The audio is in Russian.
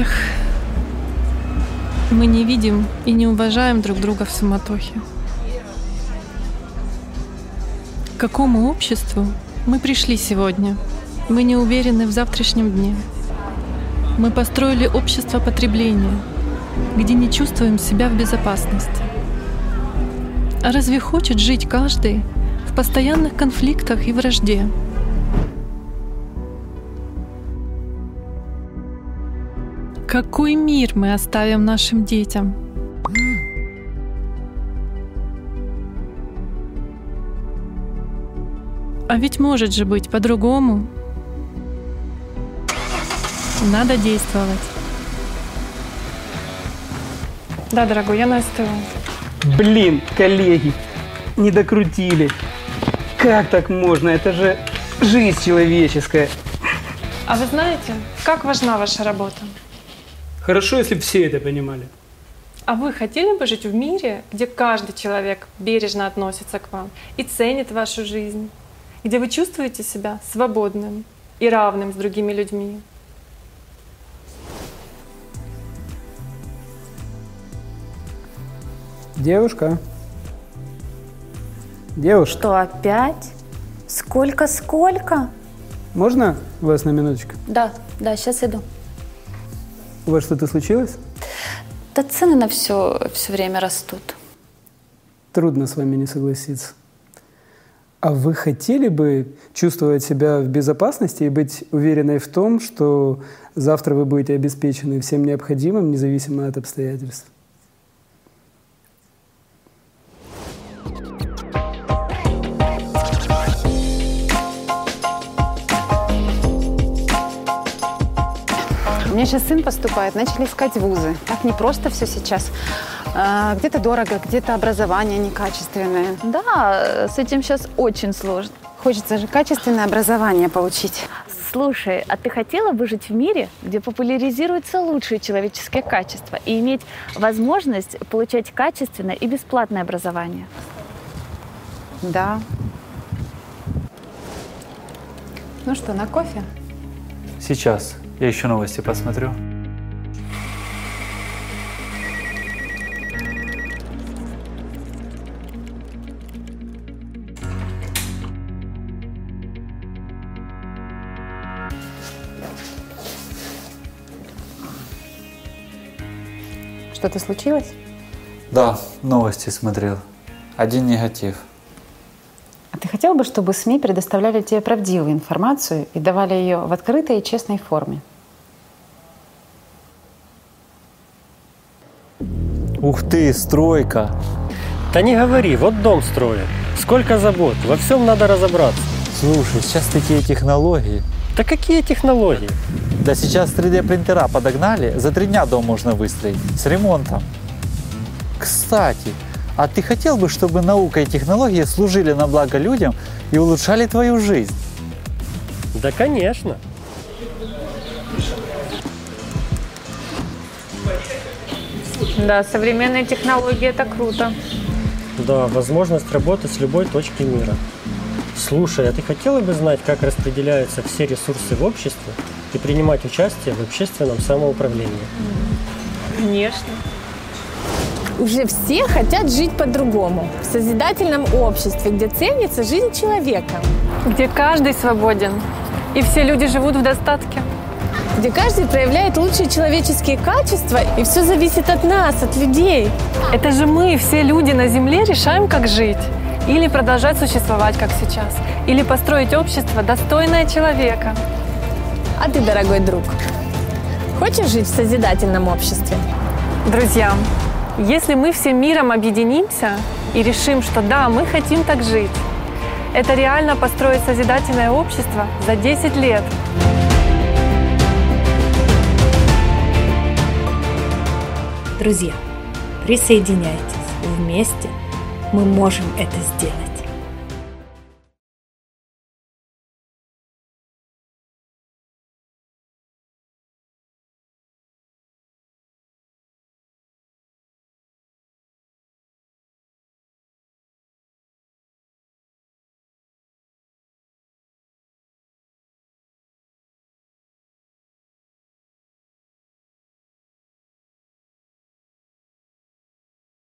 Эх, мы не видим и не уважаем друг друга в суматохе. К какому обществу мы пришли сегодня? Мы не уверены в завтрашнем дне. Мы построили общество потребления, где не чувствуем себя в безопасности. А разве хочет жить каждый в постоянных конфликтах и вражде? Какой мир мы оставим нашим детям? А ведь может же быть по-другому. Надо действовать. Да, дорогой, я на СТО. Блин, коллеги, не докрутили. Как так можно? Это же жизнь человеческая. А вы знаете, как важна ваша работа? Хорошо, если все это понимали. А вы хотели бы жить в мире, где каждый человек бережно относится к вам и ценит вашу жизнь? Где вы чувствуете себя свободным и равным с другими людьми? Девушка. Девушка, Что, опять? Сколько, сколько? можно вас на минуточку? Да, да, сейчас иду. У вас что-то случилось? Да цены на все все время растут. Трудно с вами не согласиться. А вы хотели бы чувствовать себя в безопасности и быть уверенной в том, что завтра вы будете обеспечены всем необходимым, независимо от обстоятельств? Меня сейчас сын поступает, начали искать вузы. Так не просто все сейчас. А, Где-то дорого, где-то образование некачественное. Да, с этим сейчас очень сложно. Хочется же качественное образование получить. Слушай, а ты хотела бы жить в мире, где популяризируются лучшие человеческие качества и иметь возможность получать качественное и бесплатное образование? Да. Ну что, на кофе? Сейчас. Я еще новости посмотрю. Что-то случилось? Да, новости смотрел. Один негатив. Хотел бы, чтобы СМИ предоставляли тебе правдивую информацию и давали ее в открытой и честной форме? Ух ты, стройка. Да не говори, вот дом строят. Сколько забот, во всем надо разобраться. Слушай, сейчас такие технологии. Да какие технологии? Да сейчас 3D принтера подогнали, за три дня дом можно выстроить. С ремонтом. Кстати, а ты хотел бы, чтобы наука и технологии служили на благо людям и улучшали твою жизнь? Да, конечно. Да, современные технологии это круто. Да, возможность работать с любой точки мира. Слушай, а ты хотела бы знать, как распределяются все ресурсы в обществе и принимать участие в общественном самоуправлении? Конечно. Уже все хотят жить по-другому, в созидательном обществе, где ценится жизнь человека, Где каждый свободен и все люди живут в достатке. где каждый проявляет лучшие человеческие качества, и все зависит от нас, от людей. Это же мы, все люди на Земле, решаем, как жить. Или продолжать существовать, как сейчас. Или построить общество, достойное человека. А ты, дорогой друг, хочешь жить в созидательном обществе? Друзья, если мы всем миром объединимся и решим, что да, мы хотим так жить, это реально построить созидательное общество за 10 лет. Друзья, присоединяйтесь. Вместе мы можем это сделать.